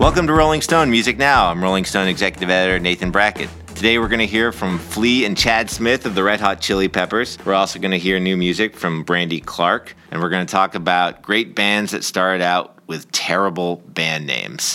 Welcome to Rolling Stone Music Now. I'm Rolling Stone executive editor Nathan Brackett. Today we're going to hear from Flea and Chad Smith of the Red Hot Chili Peppers. We're also going to hear new music from Brandy Clark, and we're going to talk about great bands that started out with terrible band names.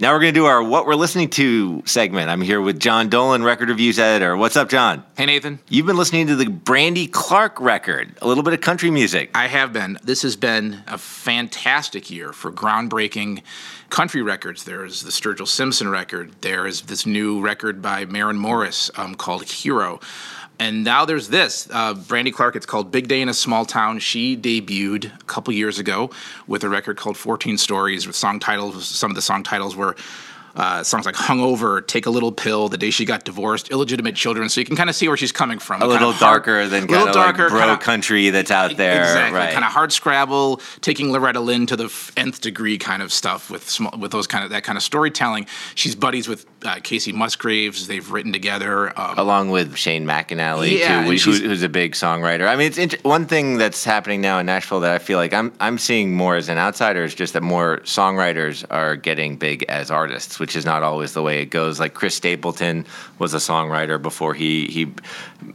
Now we're going to do our What We're Listening To segment. I'm here with John Dolan, record reviews editor. What's up, John? Hey, Nathan. You've been listening to the Brandy Clark record, a little bit of country music. I have been. This has been a fantastic year for groundbreaking country records. There's the Sturgill Simpson record. There's this new record by Maren Morris um, called Hero. And now there's this uh, Brandy Clark. It's called Big Day in a Small Town. She debuted a couple years ago with a record called 14 Stories with song titles. Some of the song titles were uh, songs like "Hungover," "Take a Little Pill," "The Day She Got Divorced," "Illegitimate Children." So you can kind of see where she's coming from. A little darker than kind of like bro kinda, country that's out there, exactly, right? Kind of hard scrabble, taking Loretta Lynn to the nth degree, kind of stuff with small, with those kind of that kind of storytelling. She's buddies with uh, Kacey Musgraves. They've written together, um, along with Shane McAnally, yeah, too, who, who's a big songwriter. I mean, it's int- one thing that's happening now in Nashville that I feel like I'm I'm seeing more as an outsider is just that more songwriters are getting big as artists, which is not always the way it goes. Like Chris Stapleton was a songwriter before he he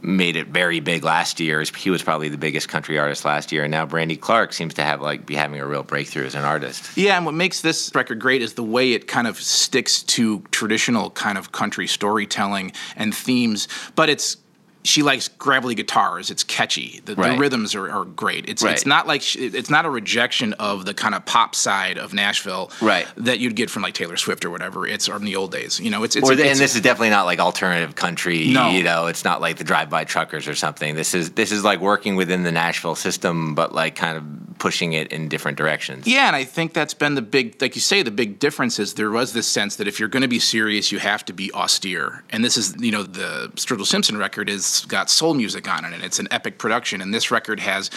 made it very big last year. He was probably the biggest country artist last year, and now Brandy Clark seems to have like be having a real breakthrough as an artist. Yeah, and what makes this record great is the way it kind of sticks to traditional kind of country storytelling and themes, but it's she likes gravelly guitars. It's catchy. The, right. the rhythms are, are, great. It's right. it's not like she, it's not a rejection of the kind of pop side of Nashville right. that you'd get from like Taylor Swift or whatever. It's from the old days. You know, it's, it's, or the, and this is definitely not like alternative country. No. you know, it's not like the Drive By Truckers or something. This is this is like working within the Nashville system, but like kind of pushing it in different directions. Yeah, and I think that's been the big, like you say, the big difference is there was this sense that if you're going to be serious, you have to be austere. And this is, you know, the Sturgill Simpson record has got soul music music on it, and it's an epic production. And this record has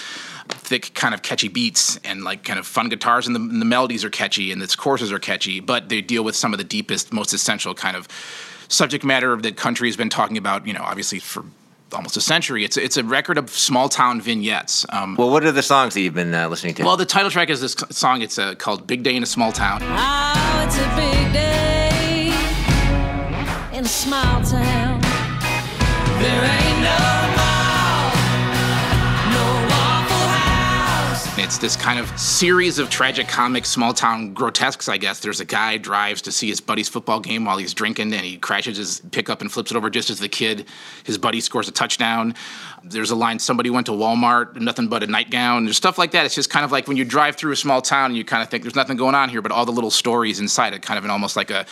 thick, kind of catchy beats and like kind of fun guitars, and the, and the melodies are catchy, and its choruses are catchy, but they deal with some of the deepest, most essential kind of subject matter that country has been talking about. You know, obviously for almost a century. It's it's a record of small town vignettes. Um, well, what are the songs that you've been uh, listening to? Well, the title track is this song. It's uh, called "Big Day in a Small Town." Oh, it's a big day in a small town. It's this kind of series of tragic comic small town grotesques, I guess. There's a guy drives to see his buddy's football game while he's drinking and he crashes his pickup and flips it over just as the kid, his buddy scores a touchdown. There's a line, somebody went to Walmart, nothing but a nightgown. There's stuff like that. It's just kind of like when you drive through a small town and you kind of think there's nothing going on here, but all the little stories inside it, kind of in almost like a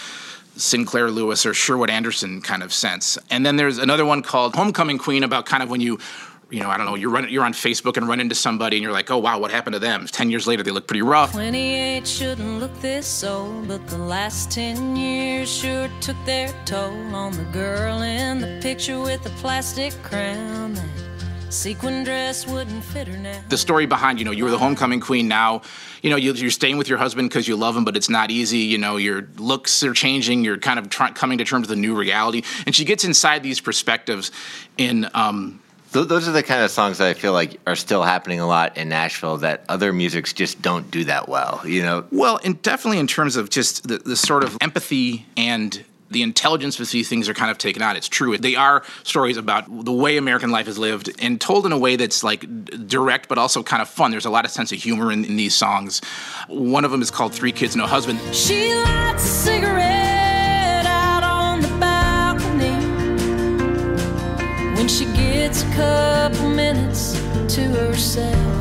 Sinclair Lewis or Sherwood Anderson kind of sense. And then there's another one called Homecoming Queen about kind of when you you know, I don't know, you're run, you're on Facebook and run into somebody and you're like, oh wow, what happened to them? Ten years later, they look pretty rough. 28 shouldn't look this old, but the last 10 years sure took their toll on the girl in the picture with the plastic crown. That sequin dress wouldn't fit her now. The story behind, you know, you were the homecoming queen. Now, you know, you're staying with your husband because you love him, but it's not easy. You know, your looks are changing. You're kind of try- coming to terms with a new reality. And she gets inside these perspectives in. Um, those are the kind of songs that I feel like are still happening a lot in Nashville that other musics just don't do that well, you know? Well, and definitely in terms of just the, the sort of empathy and the intelligence with these things are kind of taken out. It's true. They are stories about the way American life is lived and told in a way that's like direct but also kind of fun. There's a lot of sense of humor in, in these songs. One of them is called Three Kids, No Husband. She lights a cigarette out on the balcony when she gets a couple minutes to herself.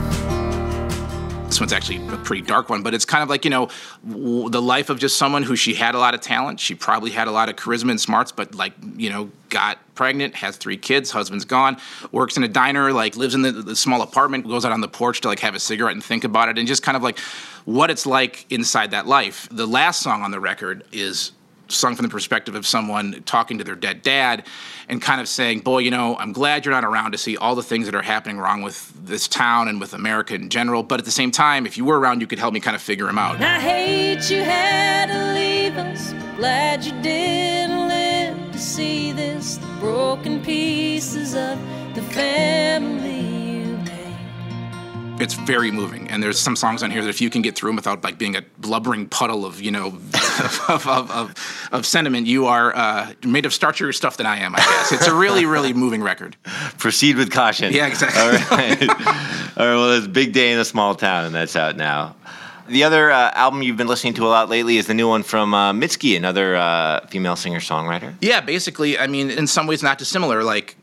This one's actually a pretty dark one, but it's kind of like, you know, w- the life of just someone who she had a lot of talent. She probably had a lot of charisma and smarts, but like, you know, got pregnant, has three kids, husband's gone, works in a diner, like lives in the, the small apartment, goes out on the porch to like have a cigarette and think about it, and just kind of like what it's like inside that life. The last song on the record is sung from the perspective of someone talking to their dead dad and kind of saying, Boy, you know, I'm glad you're not around to see all the things that are happening wrong with this town and with America in general. But at the same time, if you were around, you could help me kind of figure them out. I hate you had to leave us. Glad you didn't live to see this. The broken pieces of the family it's very moving and there's some songs on here that if you can get through them without like being a blubbering puddle of you know of, of, of, of, sentiment you are uh, made of starchier stuff than i am i guess it's a really really moving record proceed with caution yeah exactly all right all right well it's big day in a small town and that's out now the other uh, album you've been listening to a lot lately is the new one from uh, Mitski, another uh, female singer songwriter. Yeah, basically, I mean, in some ways not dissimilar. Like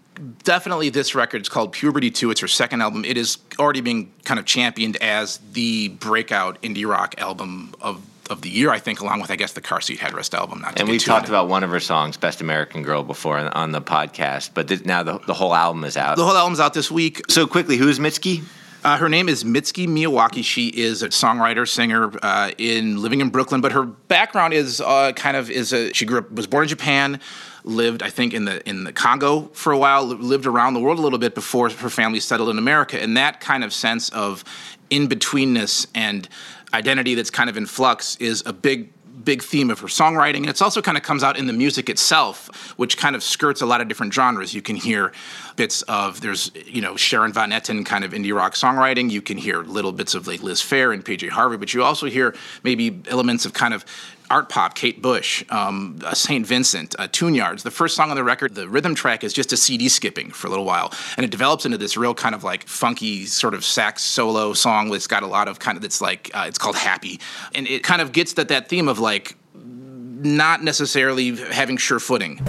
definitely this record is called Puberty 2. It's her second album. It is already being kind of championed as the breakout indie rock album of of the year, I think, along with I guess the Car Seat Headrest album. Not and we've talked about one of her songs, "Best American Girl," before on, on the podcast, but th- now the, the whole album is out. The whole album's out this week. So quickly, who is Mitski? Uh, her name is Mitski Miyawaki. She is a songwriter, singer uh, in living in Brooklyn, but her background is uh, kind of is a she grew up was born in Japan, lived, I think, in the in the Congo for a while, lived around the world a little bit before her family settled in America, and that kind of sense of in betweenness and identity that's kind of in flux is a big big theme of her songwriting. And it's also kind of comes out in the music itself, which kind of skirts a lot of different genres. You can hear bits of there's you know Sharon Van Etten kind of indie rock songwriting. You can hear little bits of like Liz Phair and PJ Harvey, but you also hear maybe elements of kind of art pop, Kate Bush, um, uh, St. Vincent, uh, Tune Yards. The first song on the record, the rhythm track is just a CD skipping for a little while, and it develops into this real kind of like funky sort of sax solo song that's got a lot of kind of that's like uh, it's called Happy, and it kind of gets that that theme of like not necessarily having sure footing.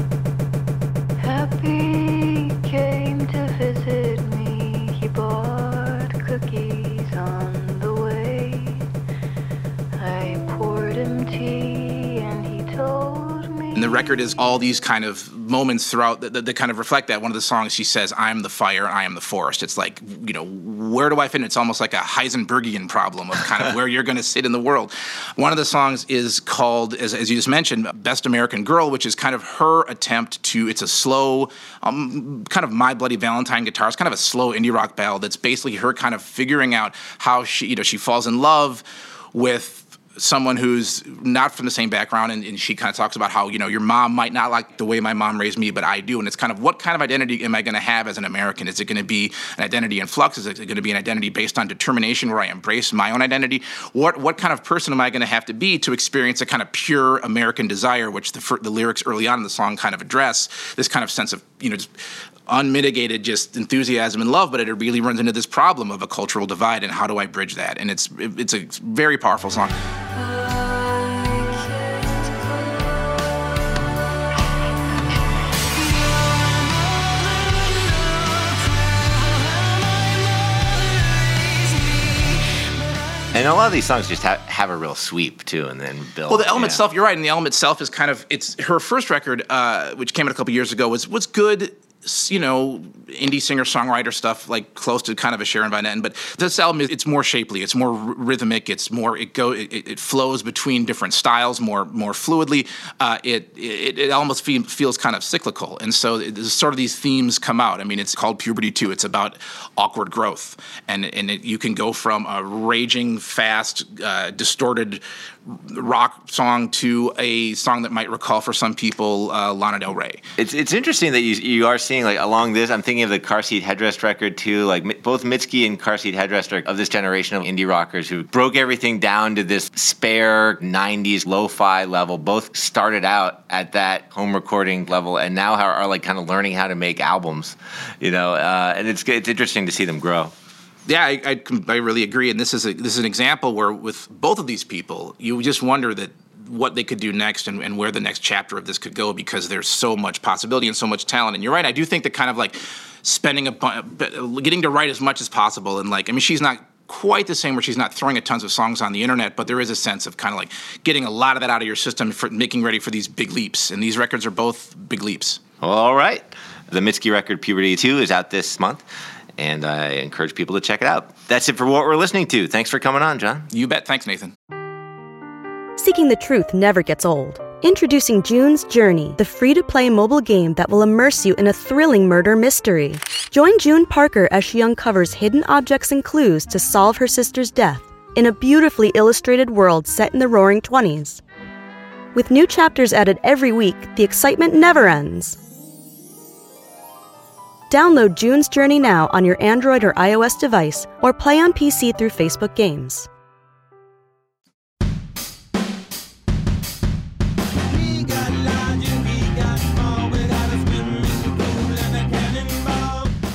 Record is all these kind of moments throughout that, that, that, kind of reflect that. One of the songs she says, "I'm the fire, I am the forest." It's like you know, where do I fit? It's almost like a Heisenbergian problem of kind of where you're going to sit in the world. One of the songs is called, as, as, you just mentioned, "Best American Girl," which is kind of her attempt to. It's a slow, um, kind of My Bloody Valentine guitar. It's kind of a slow indie rock ballad that's basically her kind of figuring out how she, you know, she falls in love with someone who's not from the same background and, and, she kind of talks about how you know your mom might not like the way my mom raised me but i do. And it's kind of what kind of identity am i going to have as an american? Is it going to be an identity in flux? Is it going to be an identity based on determination where i embrace my own identity? What what kind of person am i going to have to be to experience a kind of pure american desire which the, the lyrics early on in the song kind of address this kind of sense of you know just unmitigated just enthusiasm and love, but it really runs into this problem of a cultural divide and how do I bridge that? And it's it's a very powerful song. And a lot of these songs just have, have a real sweep too, and then build. Well, the album yeah. itself, you're right, and the album itself is kind of it's her first record, uh, which came out a couple years ago, was was good you know, indie singer songwriter stuff, like close to kind of a Sharon Van Etten. But this album, it's more shapely, it's more rhythmic, it's more it go it, it, flows between different styles more more fluidly. Uh, it, it, it almost feel, feels kind of cyclical, and so sort of these themes come out. I mean, it's called Puberty Two. It's about awkward growth, and and you can go from a raging, fast, uh, distorted rock song to a song that might recall for some people uh, Lana Del Rey. It's it's interesting that you you are seeing like along this. I'm thinking of the Car Seat Headrest record too. Like both Mitski and Car Seat Headrest are of this generation of indie rockers who broke everything down to this spare '90s lo-fi level. Both started out at that home recording level and now are, are like kind of learning how to make albums. You know, uh, and it's it's interesting to see them grow yeah, I, I, I, really agree. And this is a, this is an example where with both of these people, you just wonder that what they could do next and, and where the next chapter of this could go because there's so much possibility and so much talent. And you're right. I do think that kind of like spending a getting to write as much as possible and like I mean she's not quite the same where she's not throwing a tons of songs on the internet, but there is a sense of kind of like getting a lot of that out of your system for making ready for these big leaps. And these records are both big leaps. All right. The Mitski record Puberty 2 is out this month, and I encourage people to check it out. That's it for what we're listening to. Thanks for coming on, John. You bet. Thanks, Nathan. Seeking the truth never gets old. Introducing June's Journey, the free to play mobile game that will immerse you in a thrilling murder mystery. Join June Parker as she uncovers hidden objects and clues to solve her sister's death in a beautifully illustrated world set in the roaring 20s. With new chapters added every week, the excitement never ends. Download June's Journey now on your Android or iOS device or play on PC through Facebook Games.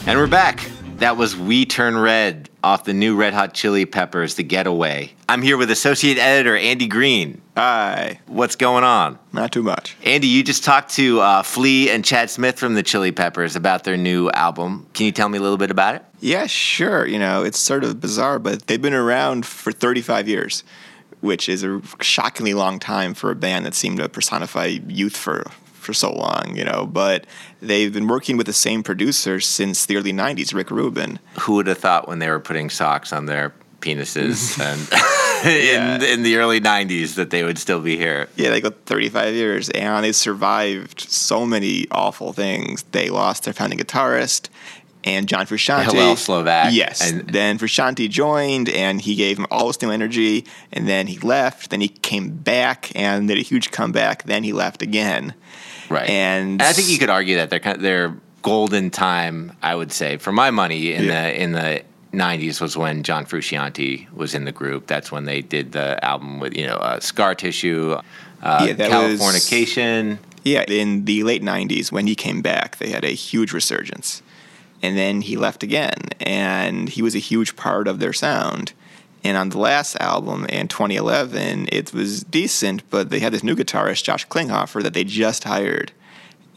And we're back. That was We Turn Red off the new Red Hot Chili Peppers, The Getaway. I'm here with Associate Editor Andy Green. Hi. What's going on? Not too much. Andy, you just talked to uh, Flea and Chad Smith from the Chili Peppers about their new album. Can you tell me a little bit about it? Yeah, sure. You know, it's sort of bizarre, but they've been around for 35 years, which is a shockingly long time for a band that seemed to personify youth for for so long, you know, but they've been working with the same producer since the early 90s, Rick Rubin. Who would have thought when they were putting socks on their penises and yeah. in, in the early 90s that they would still be here? Yeah, they go 35 years and they survived so many awful things. They lost their founding guitarist and John Frusciante. Hillel Slovak. Yes. And then Frusciante joined, and he gave him all this new energy. And then he left. Then he came back and did a huge comeback. Then he left again. Right. And, and I think you could argue that they're kind of, their golden time, I would say, for my money in yeah. the in the 90s was when John Frusciante was in the group. That's when they did the album with, you know, uh, Scar Tissue, uh, yeah, Californication. Was, yeah, in the late 90s, when he came back, they had a huge resurgence. And then he left again, and he was a huge part of their sound. And on the last album in 2011, it was decent, but they had this new guitarist, Josh Klinghoffer, that they just hired.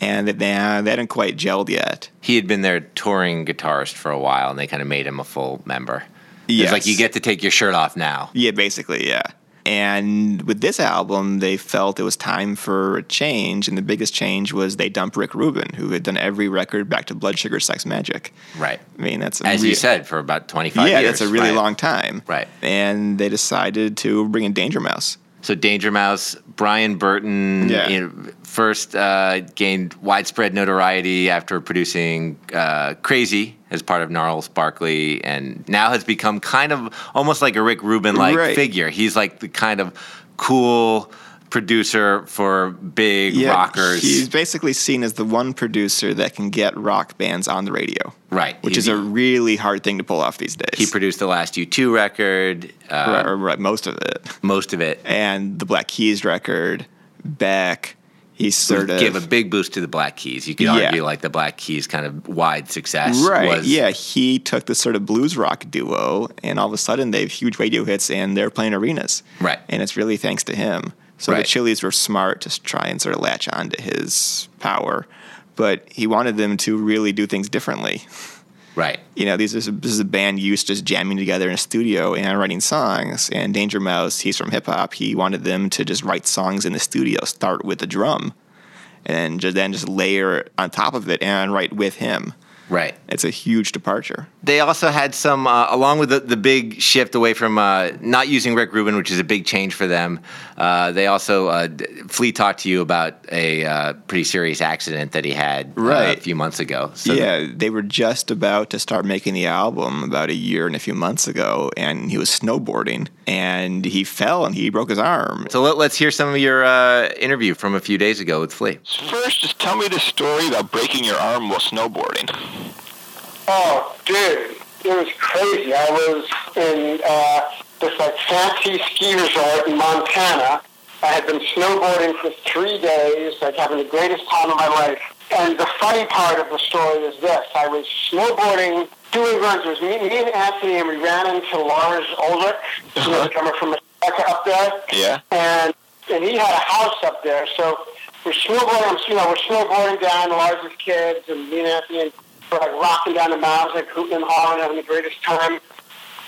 And they, they hadn't quite gelled yet. He had been their touring guitarist for a while, and they kind of made him a full member. Yeah, It's like you get to take your shirt off now. Yeah, basically, yeah. And with this album, they felt it was time for a change. And the biggest change was they dumped Rick Rubin, who had done every record back to Blood Sugar Sex Magik. Right. I mean, that's as you said for about twenty five yeah, years. Yeah, that's a really right. long time. Right. And they decided to bring in Danger Mouse. So Danger Mouse, Brian Burton, yeah. you know, first uh, gained widespread notoriety after producing uh, Crazy as part of Gnarls Barkley, and now has become kind of almost like a Rick Rubin like right. figure. He's like the kind of cool producer for big yeah, rockers. He's basically seen as the one producer that can get rock bands on the radio. Right. Which he, is a really hard thing to pull off these days. He produced the last U2 record. Uh, right, right, most of it. Most of it. And the Black Keys record, Beck. He sort of gave a big boost to the Black Keys. You could yeah. argue like the Black Keys kind of wide success. Right. Was, yeah. He took this sort of blues rock duo, and all of a sudden they have huge radio hits, and they're playing arenas. Right. And it's really thanks to him. So right. the Chili's were smart to try and sort of latch on to his power, but he wanted them to really do things differently. Right. You know, these is a, this is a band used just jamming together in a studio and writing songs. And Danger Mouse, he's from hip hop. He wanted them to just write songs in the studio, start with the drum, and just, then just layer on top of it and write with him. Right. It's a huge departure. They also had some, uh, along with the, the big shift away from uh, not using Rick Rubin, which is a big change for them. Uh, they also, uh, Flea talked to you about a uh, pretty serious accident that he had uh, right. a few months ago. So yeah, they were just about to start making the album about a year and a few months ago, and he was snowboarding and he fell and he broke his arm. So let, us hear some of your interview from a few days ago with Flea. First, just tell me the story about breaking your arm while snowboarding. Oh, dude, it was crazy. I was in uh, this like fancy ski resort in Montana. I had been snowboarding for three days, like having the greatest time of my life. And the funny part of the story is this: I was snowboarding, doing runs. It was me, me and Anthony, and we ran into Lars Ulrich, uh-huh. know, the drummer from Metallica up there. Yeah. And and he had a house up there, so we're snowboarding. You know, we're snowboarding down Lars's kids, and me and Anthony. And we're like rocking down the mountains, like hooting and hollering, having the greatest time.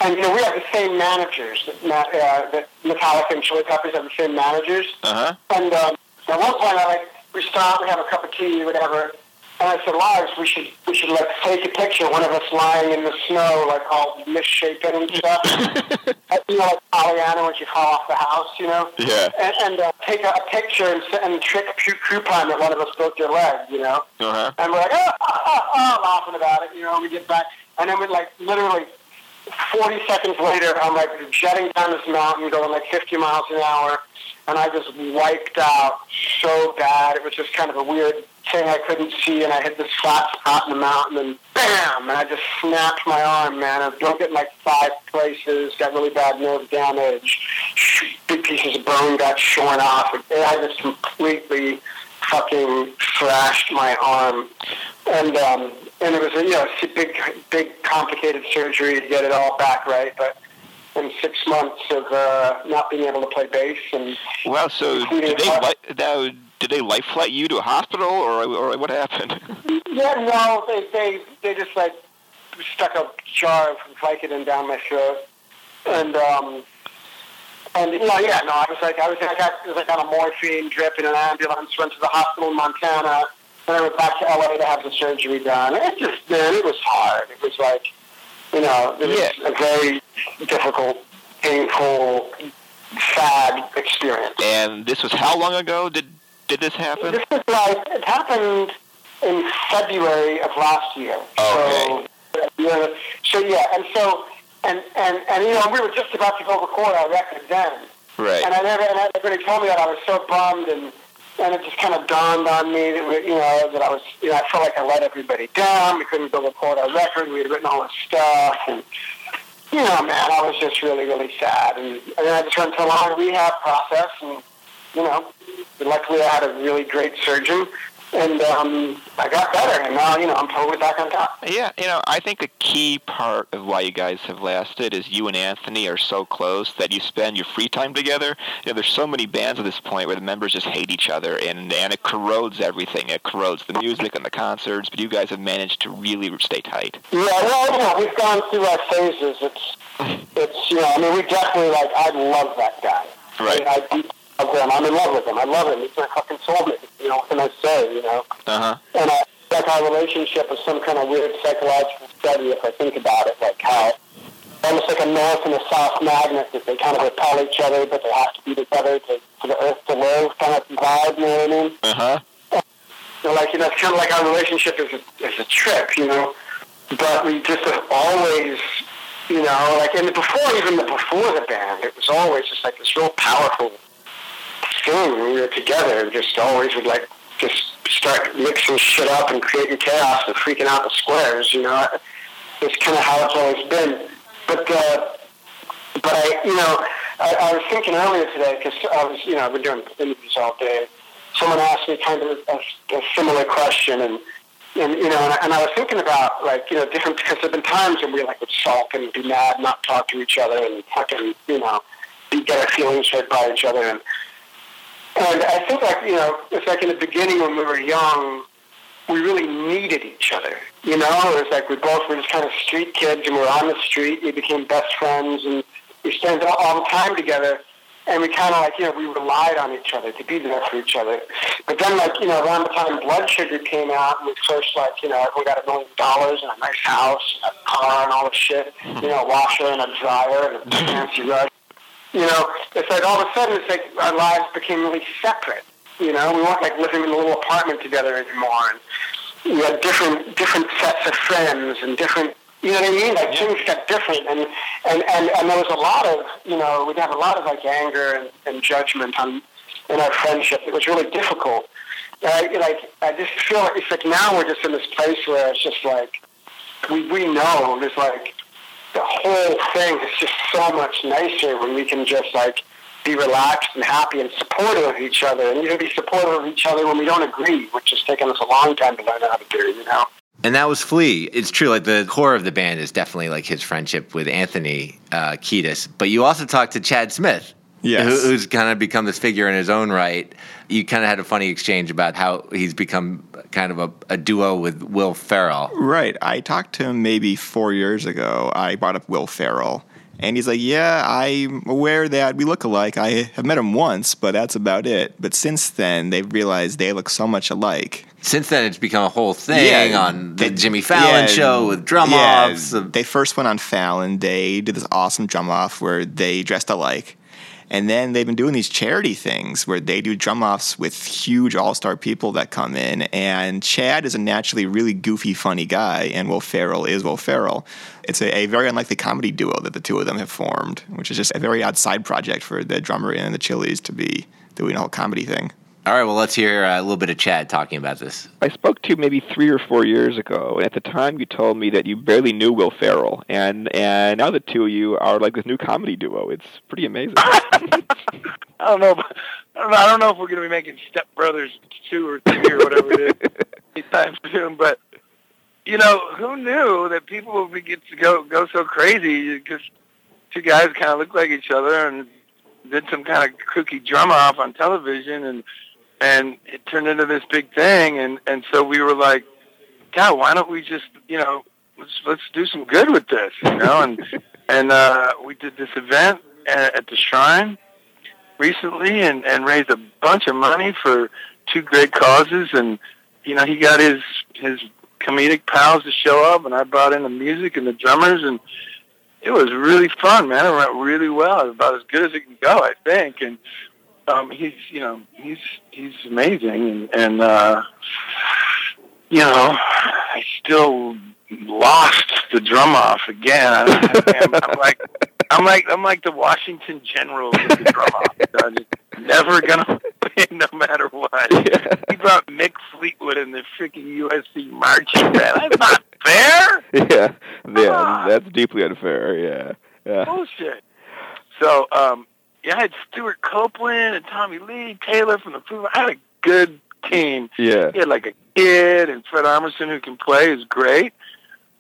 And you know, we have the same managers that, uh, that Metallica and Chili Peppers have the same managers. Uh-huh. And um, at one point, I like we stop, we have a cup of tea, whatever, And I said, Lars, we should we should like take a picture, one of us lying in the snow, like all misshapen and stuff. you know, like Pollyanna when she fall off the house, you know. Yeah. And, and uh, take a, a picture and, and trick Q Prime that one of us broke their leg, you know. Uh-huh. And we're like, oh, oh, oh, oh, laughing about it, you know. We get back, and then we like literally 40 seconds later, I'm like jetting down this mountain, going like 50 miles an hour, and I just wiped out so bad. It was just kind of a weird thing I couldn't see, and I hit this flat spot in the mountain, and bam! And I just snapped my arm, man. I broke it in like five places, got really bad nerve damage, big pieces of bone got shorn off. I just completely fucking thrashed my arm, and um, and it was a you know big big complicated surgery to get it all back right, but. In six months of uh, not being able to play bass, and well, so did they now, did they life flight you to a hospital, or or what happened? Yeah, no, they they they just like stuck a jar of Vicodin down my throat, and um, and know, yeah, no, I was like, I was, I got, I was like on a morphine drip in an ambulance, went to the hospital in Montana, then I went back to LA to have the surgery done. It just, man, it was hard. It was like, you know, it was Yeah. a very difficult, painful, sad experience. And this was how long ago did did this happen? This is like it happened in February of last year. Okay. So, yeah, so yeah, and so and and and you know we were just about to go record our record then, Right. and I never and everybody told me that I was so bummed and. And it just kind of dawned on me that we, you know that I was you know I felt like I let everybody down. We couldn't go record our record. We had written all this stuff, and you know, man, I was just really really sad. And, and then I just went through a long rehab process, and you know, luckily I had a really great surgeon, and um, I got better, and now you know I'm totally back on top. Yeah, you know, I think the key part of why you guys have lasted is you and Anthony are so close that you spend your free time together. You know, there's so many bands at this point where the members just hate each other, and and it corrodes everything. It corrodes the music and the concerts. But you guys have managed to really stay tight. Yeah, well, you know, we've gone through our phases. It's, it's, you know, I mean, we definitely like. I love that guy. Right. I, mean, I love him. I'm in love with him. I love him. He's my fucking soulmate. You know, what can I say? You know. Uh huh. And I like our relationship is some kind of weird psychological study if I think about it, like how almost like a north and a south magnet that they kind of repel each other, but they have to be together to, for the earth to live kind of vibe, you know what I mean? Uh huh. So like, you know, it's kind of like our relationship is a, is a trip, you know, but we just have always, you know, like, and before even the, before the band, it was always just like this real powerful thing when we were together and just always would like just start mixing shit up and creating chaos and freaking out the squares, you know. It's kind of how it's always been. But, uh, but I, you know, I, I was thinking earlier today because I was, you know, I've been doing interviews all day. Someone asked me kind of a, a similar question, and and you know, and I, and I was thinking about like you know different because there've been times when we like would sulk and be mad, not talk to each other, and fucking you know, get our feelings hurt by each other, and and I think like you know, it's like in the beginning when we were young, we really needed each other. You know, it was like we both were just kind of street kids, and we were on the street. We became best friends, and we spent all, all the time together. And we kind of like, you know, we relied on each other to be there for each other. But then, like, you know, around the time Blood Sugar came out, and we first, like, you know, everyone got a million dollars and a nice house, and a car, and all this shit. You know, a washer and a dryer and a fancy rug. You know, it's like all of a sudden, it's like our lives became really separate. You know, we weren't like living in a little apartment together anymore, and we had different different sets of friends and different. You know what I mean? Like things got different, and, and and and there was a lot of you know we'd have a lot of like anger and, and judgment on in our friendship. It was really difficult. Uh, like I just feel like it's like now we're just in this place where it's just like we we know there's like the whole thing is just so much nicer when we can just like be relaxed and happy and supportive of each other, and even be supportive of each other when we don't agree, which has taken us a long time to learn how to do. You know. And that was Flea. It's true, like the core of the band is definitely like his friendship with Anthony uh, Kiedis. But you also talked to Chad Smith, Yes. who, who's kind of become this figure in his own right. You kind of had a funny exchange about how he's become kind of a, a duo with Will Ferrell. Right. I talked to him maybe four years ago. I brought up Will Ferrell, And he's like, Yeah, I'm aware that we look alike. I have met him once, but that's about it. But since then, they've realized they look so much alike. Since then, it's become a whole thing yeah, on the they, Jimmy Fallon yeah, show with drum yeah, offs. Uh, they first went on Fallon. They did this awesome drum off where they dressed alike. And then they've been doing these charity things where they do drum offs with huge all star people that come in. And Chad is a naturally really goofy, funny guy, and Will Ferrell is Will Ferrell. It's a, a, very unlikely comedy duo that the two of them have formed, which is just a very odd side project for the drummer and the Chili's to be doing a whole comedy thing. All right, well, let's hear uh, a little bit of Chad talking about this. I spoke to you maybe three or four years ago, and at the time you told me that you barely knew Will Ferrell, and and now the two of you are like this new comedy duo. It's pretty amazing. I don't know. I don't know if we're going to be making Step Brothers two or three or whatever it is anytime soon, but you know, who knew that people would get to go go so crazy because two guys kind of look like each other and did some kind of kooky drum off on television and and it turned into this big thing and and so we were like god why don't we just you know let's let's do some good with this you know and and uh we did this event at, at the shrine recently and and raised a bunch of money for two great causes and you know he got his his comedic pals to show up and I brought in the music and the drummers and it was really fun, man. It went really well. It was about as good as it can go, I think. And um, he's you know he's he's amazing and, and uh, you know I still lost the drum off again. I'm, I'm like I'm like I'm like the Washington Generals of the drum off. I'm just never gonna win no matter what. Yeah. He brought Mick Fleetwood in the freaking USC marching band. That's not fair. Yeah, yeah, that's deeply unfair. Yeah, yeah. Bullshit. So um, I had Stewart Copeland and Tommy Lee Taylor from the Foo. I had a good team. Yeah. He had like a kid and Fred Armisen who can play is great.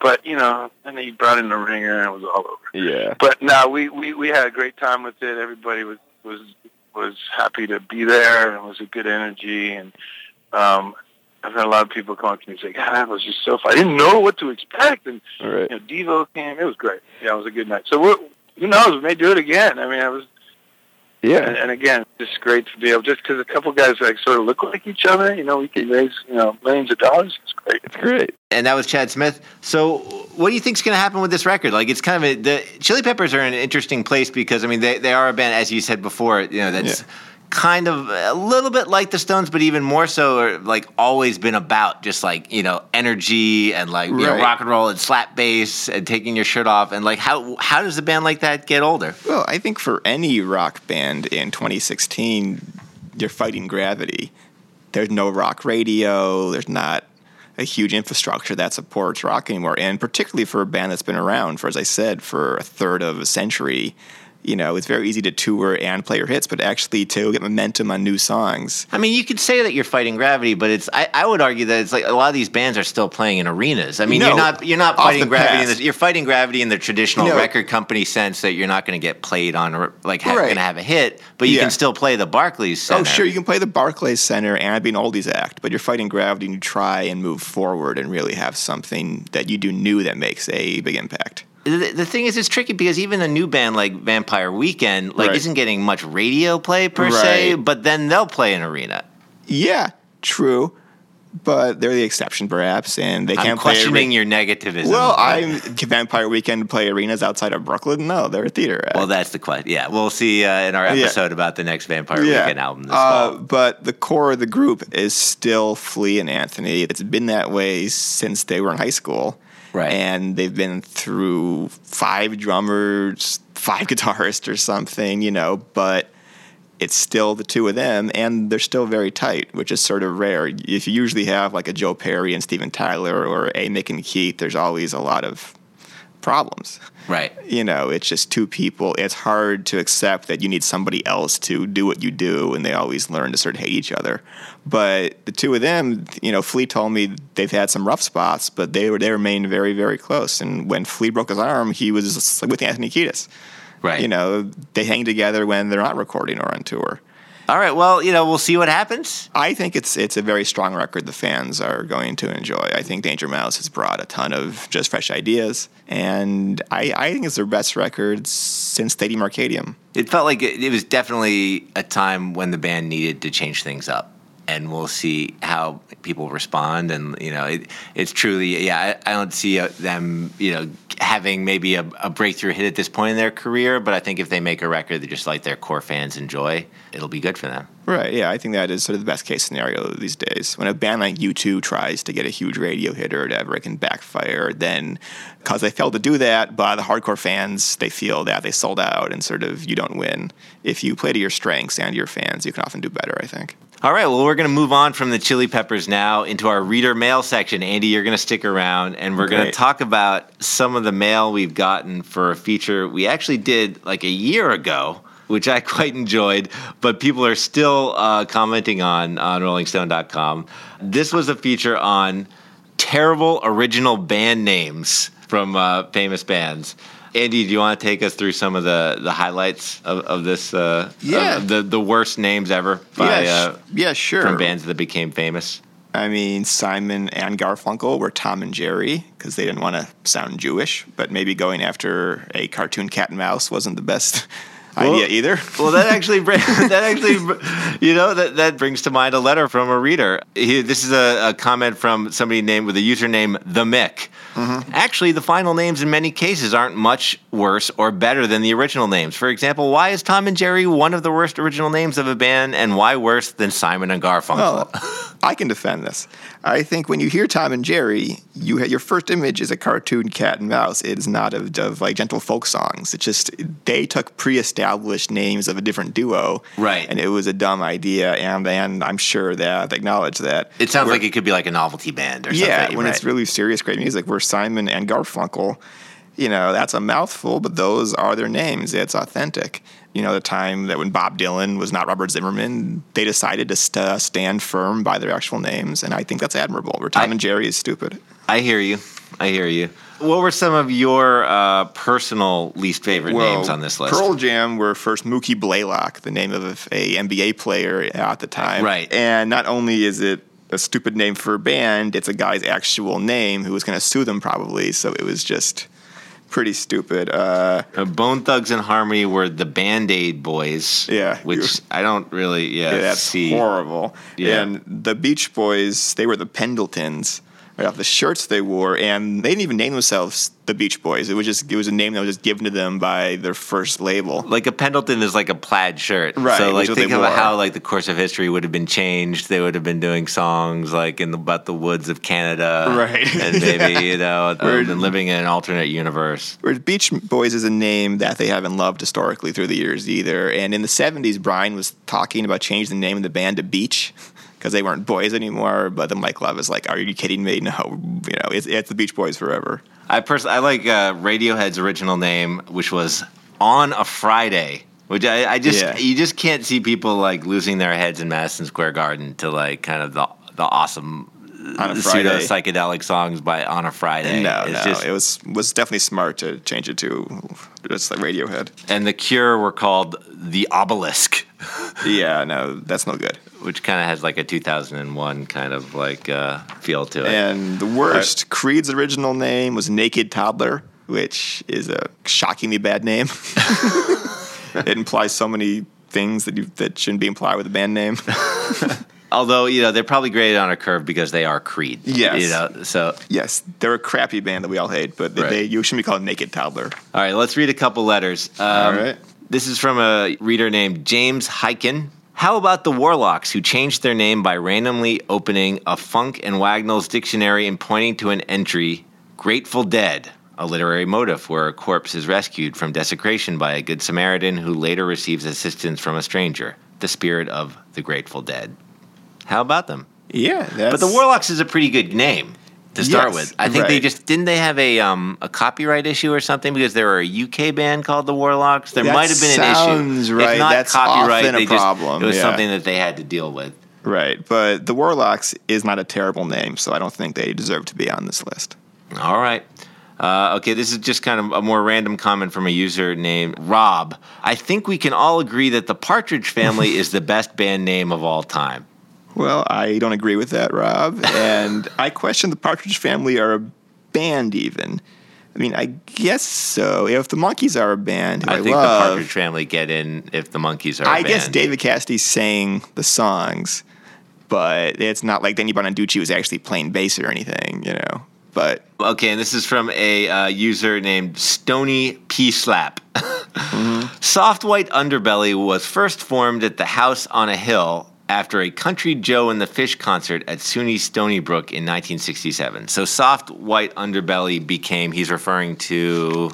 But, you know, and then he brought in the ringer and it was all over. Yeah. But no, we, we, we had a great time with it. Everybody was, was was happy to be there and it was a good energy and um I've had a lot of people come up to me and say, God, that was just so fun. I didn't know what to expect and right. you know, Devo came. It was great. Yeah, it was a good night. So we're, who knows, we may do it again. I mean I was yeah. And, and again, it's just great to be able, just because a couple guys like sort of look like each other, you know, we can raise, you know, millions of dollars. It's great. It's great. And that was Chad Smith. So, what do you think's going to happen with this record? Like, it's kind of a, the Chili Peppers are in an interesting place because I mean, they they are a band, as you said before, you know, that's. Yeah kind of a little bit like the Stones, but even more so, like always been about just like you know energy and like you right. know, rock and roll and slap bass and taking your shirt off and like how how does a band like that get older? Well, I think for any rock band in 2016, you're fighting gravity. There's no rock radio. There's not a huge infrastructure that supports rock anymore, and particularly for a band that's been around for, as I said, for a third of a century you know, it's very easy to tour and play your hits, but actually to get momentum on new songs. I mean, you could say that you're fighting gravity, but it's I, I would argue that it's like a lot of these bands are still playing in arenas. I mean, no, you're not you're not fighting gravity. In the, you're fighting gravity in the traditional no. record company sense that you're not going to get played on like ha- right. going to have a hit, but you yeah. can still play the Barclays oh, Center. Oh, sure, you can play the Barclays Center and be an oldies act, but you're fighting gravity and you try and move forward and really have something that you do new that makes a big impact the, the thing is, it's tricky because even a new band like Vampire Weekend like right. isn't getting much radio play per right. se, but then they'll play an arena. Yeah, true. But they're the exception, perhaps, and they can't I'm questioning your negativism. Well, I'm Vampire Weekend play arenas outside of Brooklyn. No, they're a theater. Act. Well, that's the question. Yeah, we'll see uh, in our episode yeah. about the next Vampire yeah. Weekend album this uh. But the core of the group is still Flea and Anthony. It's been that way since they were in high school. Right. And they've been through five drummers, five guitarists or something, you know, but it's still the two of them and they're still very tight, which is sort of rare. If you usually have like a Joe Perry and Steven Tyler or a Mick and Keith, there's always a lot of problems. Right. You know, it's just two people. It's hard to accept that you need somebody else to do what you do, and they always learn to sort of hate each other. But the two of them, you know, Flea told me they've had some rough spots, but they were they remained very very close. And when Flea broke his arm, he was with Anthony Kiedis. Right. You know, they hang together when they're not recording or on tour. All right. Well, you know, we'll see what happens. I think it's it's a very strong record the fans are going to enjoy. I think Danger Mouse has brought a ton of just fresh ideas, and I, I think it's their best record since Stadium Arcadium. It felt like it, it was definitely a time when the band needed to change things up and we'll see how people respond. And you know, it, it's truly, yeah, I, I don't see uh, them, you know, having maybe a, a, breakthrough hit at this point in their career. But I think if they make a record that just like their core fans enjoy, it'll be good for them. Right. Yeah, I think that is sort of the best case scenario these days. When a band like U2 tries to get a huge radio hit or whatever, it can backfire. Then, because they failed to do that, by the hardcore fans, they feel that they sold out and sort of you don't win. If you play to your strengths and your fans, you can often do better. I think. All right, well, we're going to move on from the Chili Peppers now into our reader mail section. Andy, you're going to stick around and we're going to talk about some of the mail we've gotten for a feature we actually did like a year ago, which I quite enjoyed, but people are still uh, commenting on on RollingStone.com. This was a feature on terrible original band names from uh, famous bands. Andy, do you want to take us through some of the, the highlights of, of this? Uh, yeah, the the worst names ever by yeah, uh, yeah, sure from bands that became famous. I mean, Simon and Garfunkel were Tom and Jerry because they didn't want to sound Jewish, but maybe going after a cartoon cat and mouse wasn't the best well, idea either. well, that actually that actually you know that that brings to mind a letter from a reader. He, this is a, a, comment from somebody named with a username the Mick. Mm-hmm. Actually, the final names in many cases aren't much worse or better than the original names. For example, why is Tom and Jerry one of the worst original names of a band, and why worse than Simon and Garfunkel? Well, I can defend this. I think when you hear Tom and Jerry, you your first image is a cartoon cat and mouse. It is not of, of like gentle folk songs. It's just they took pre-established names of a different duo, right? And it was a dumb idea, and and I'm sure that they acknowledge that. It sounds like it could be like a novelty band or yeah, something. when right? it's really serious, great music. Where Simon and Garfunkel, you know, that's a mouthful, but those are their names. It's authentic you know, the time that when Bob Dylan was not Robert Zimmerman, they decided to st- stand firm by their actual names, and I think that's admirable. Where Tom I, and Jerry is stupid. I hear you. I hear you. What were some of your uh, personal least favorite well, names on this list? Pearl Jam were first Mookie Blaylock, the name of a NBA player at the time. Right. And not only is it a stupid name for a band, it's a guy's actual name who was going to sue them probably. So it was just pretty stupid. Uh, uh, Bone Thugs and Harmony were the Band Aid Boys. Yeah, which I don't really. Yeah, yeah that's see. horrible. Yeah. and the Beach Boys, they were the Pendletons right off the shirts they wore, and they didn't even name themselves the Beach Boys. It was just it was a name that was just given to them by their first label. Like a Pendleton is like a plaid shirt, right? So like think of how like the course of history would have been changed. They would have been doing songs like in the, about the woods of Canada, right? And maybe you know um, living in an alternate universe. Whereas Beach Boys is a name that they haven't loved historically through the years either. And in the '70s, Brian was talking about changing the name of the band to Beach because they weren't boys anymore. But then Mike Love is like, "Are you kidding me? No, you know, it's, it's the Beach Boys forever." I personally I like uh, Radiohead's original name, which was On a Friday. Which I, I just yeah. you just can't see people like losing their heads in Madison Square Garden to like kind of the the awesome pseudo psychedelic songs by On a Friday. No, it's no, just, it was was definitely smart to change it to just like Radiohead. And the Cure were called the Obelisk. yeah, no, that's no good which kind of has like a 2001 kind of like uh, feel to it. And the worst, Creed's original name was Naked Toddler, which is a shockingly bad name. it implies so many things that you, that shouldn't be implied with a band name. Although you know they're probably graded on a curve because they are Creed. Yes. You know, so yes, they're a crappy band that we all hate, but right. they you shouldn't be called Naked Toddler. All right, let's read a couple letters. Um, all right. This is from a reader named James Hyken. How about the Warlocks, who changed their name by randomly opening a Funk and Wagnall's dictionary and pointing to an entry, Grateful Dead, a literary motif where a corpse is rescued from desecration by a good Samaritan who later receives assistance from a stranger, the spirit of the Grateful Dead? How about them? Yeah, but the Warlocks is a pretty good name to start yes, with. I think right. they just didn't they have a um, a copyright issue or something because there were a UK band called the Warlocks. There might have been an issue. Right. If not That's copyright, often a problem. Just, it was yeah. something that they had to deal with. Right, but the Warlocks is not a terrible name, so I don't think they deserve to be on this list. All right. Uh, okay, this is just kind of a more random comment from a user named Rob. I think we can all agree that the Partridge Family is the best band name of all time. Well, I don't agree with that, Rob. And I question the Partridge Family are a band, even. I mean, I guess so. If the Monkees are a band, I, I, think love, the Partridge Family get in if the Monkees are. I band. guess David Cassidy sang the songs, but it's not like Danny Bonaduce was actually playing bass or anything, you know. But okay, and this is from a uh, user named Stony P Slap. mm-hmm. Soft White Underbelly was first formed at the House on a Hill after a Country Joe and the Fish concert at SUNY Stony Brook in 1967. So Soft White Underbelly became. He's referring to.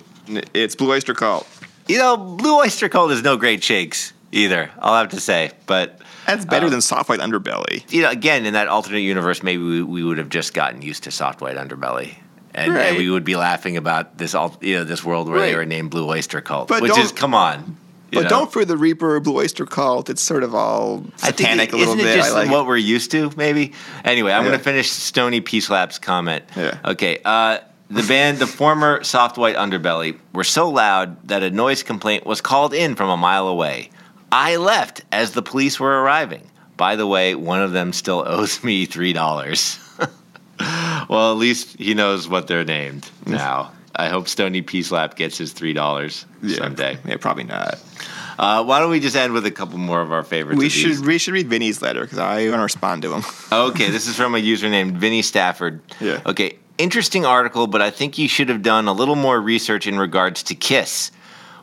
It's Blue Oyster Cult. You know, Blue Oyster Cult is no great shakes either. I'll have to say, but that's better um, than soft white underbelly. You know, again, in that alternate universe, maybe we, we would have just gotten used to soft white underbelly. And, right. and we would be laughing about this, you know, this world where right. they were named Blue Oyster Cult, but which is come on. But know? don't fear the Reaper Blue Oyster Cult. It's sort of all satanic it, a little isn't bit. It just like what we're used to, maybe. Anyway, I'm yeah. going to finish Stony Peace Lab's comment. Yeah. Okay. Uh, the band, the former Soft White Underbelly, were so loud that a noise complaint was called in from a mile away. I left as the police were arriving. By the way, one of them still owes me three dollars. well, at least he knows what they're named now. I hope Stony P Slap gets his three dollars yeah, someday. Yeah, probably not. Uh, why don't we just end with a couple more of our favorites? We should we should read Vinny's letter because I want to respond to him. okay, this is from a user named Vinny Stafford. Yeah. Okay, interesting article, but I think you should have done a little more research in regards to Kiss.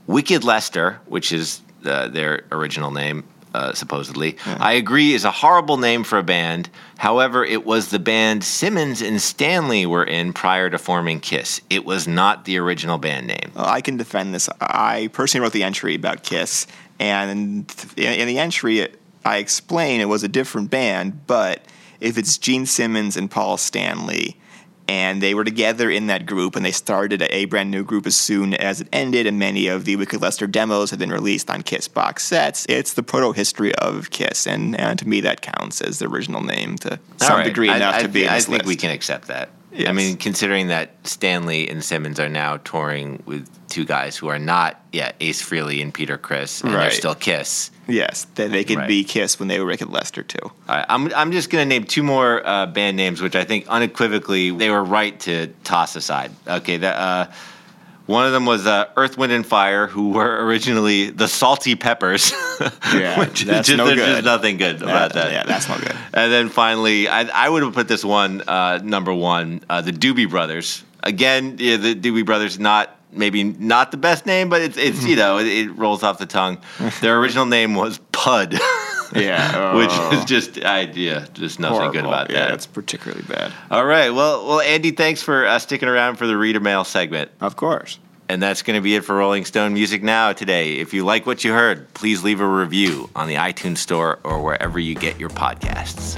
Wicked Lester, which is uh, their original name, uh, supposedly. Yeah. I agree is a horrible name for a band. However, it was the band Simmons and Stanley were in prior to forming Kiss. It was not the original band name. Well, I can defend this. I personally wrote the entry about Kiss, and in the entry, I explain it was a different band, but if it's Gene Simmons and Paul Stanley, and they were together in that group and they started a brand new group as soon as it ended and many of the wicked lester demos have been released on kiss box sets it's the proto history of kiss and, and to me that counts as the original name to some right. degree enough I, to be I, I think list. we can accept that Yes. I mean, considering that Stanley and Simmons are now touring with two guys who are not yet Ace Frehley and Peter Criss, and right. they're still Kiss. Yes, then they could right. be Kiss when they were Wicked Lester too. All right, I'm I'm just gonna name two more uh, band names, which I think unequivocally they were right to toss aside. Okay, that. Uh, one of them was uh, Earth, Wind, and Fire, who were originally the Salty Peppers. yeah, which that's just, no there's good. just nothing good about that. Yeah, that's not good. And then finally, I, I would have put this one uh, number one, uh, the Doobie Brothers. Again, yeah, the Doobie Brothers, not maybe not the best name, but it's it's you know it, it rolls off the tongue. Their original name was Pud. yeah, which is just idea, just nothing Horrible. good about yeah, that. That's particularly bad. All right, well, well, Andy, thanks for uh, sticking around for the reader mail segment. Of course. And that's going to be it for Rolling Stone Music Now today. If you like what you heard, please leave a review on the iTunes Store or wherever you get your podcasts.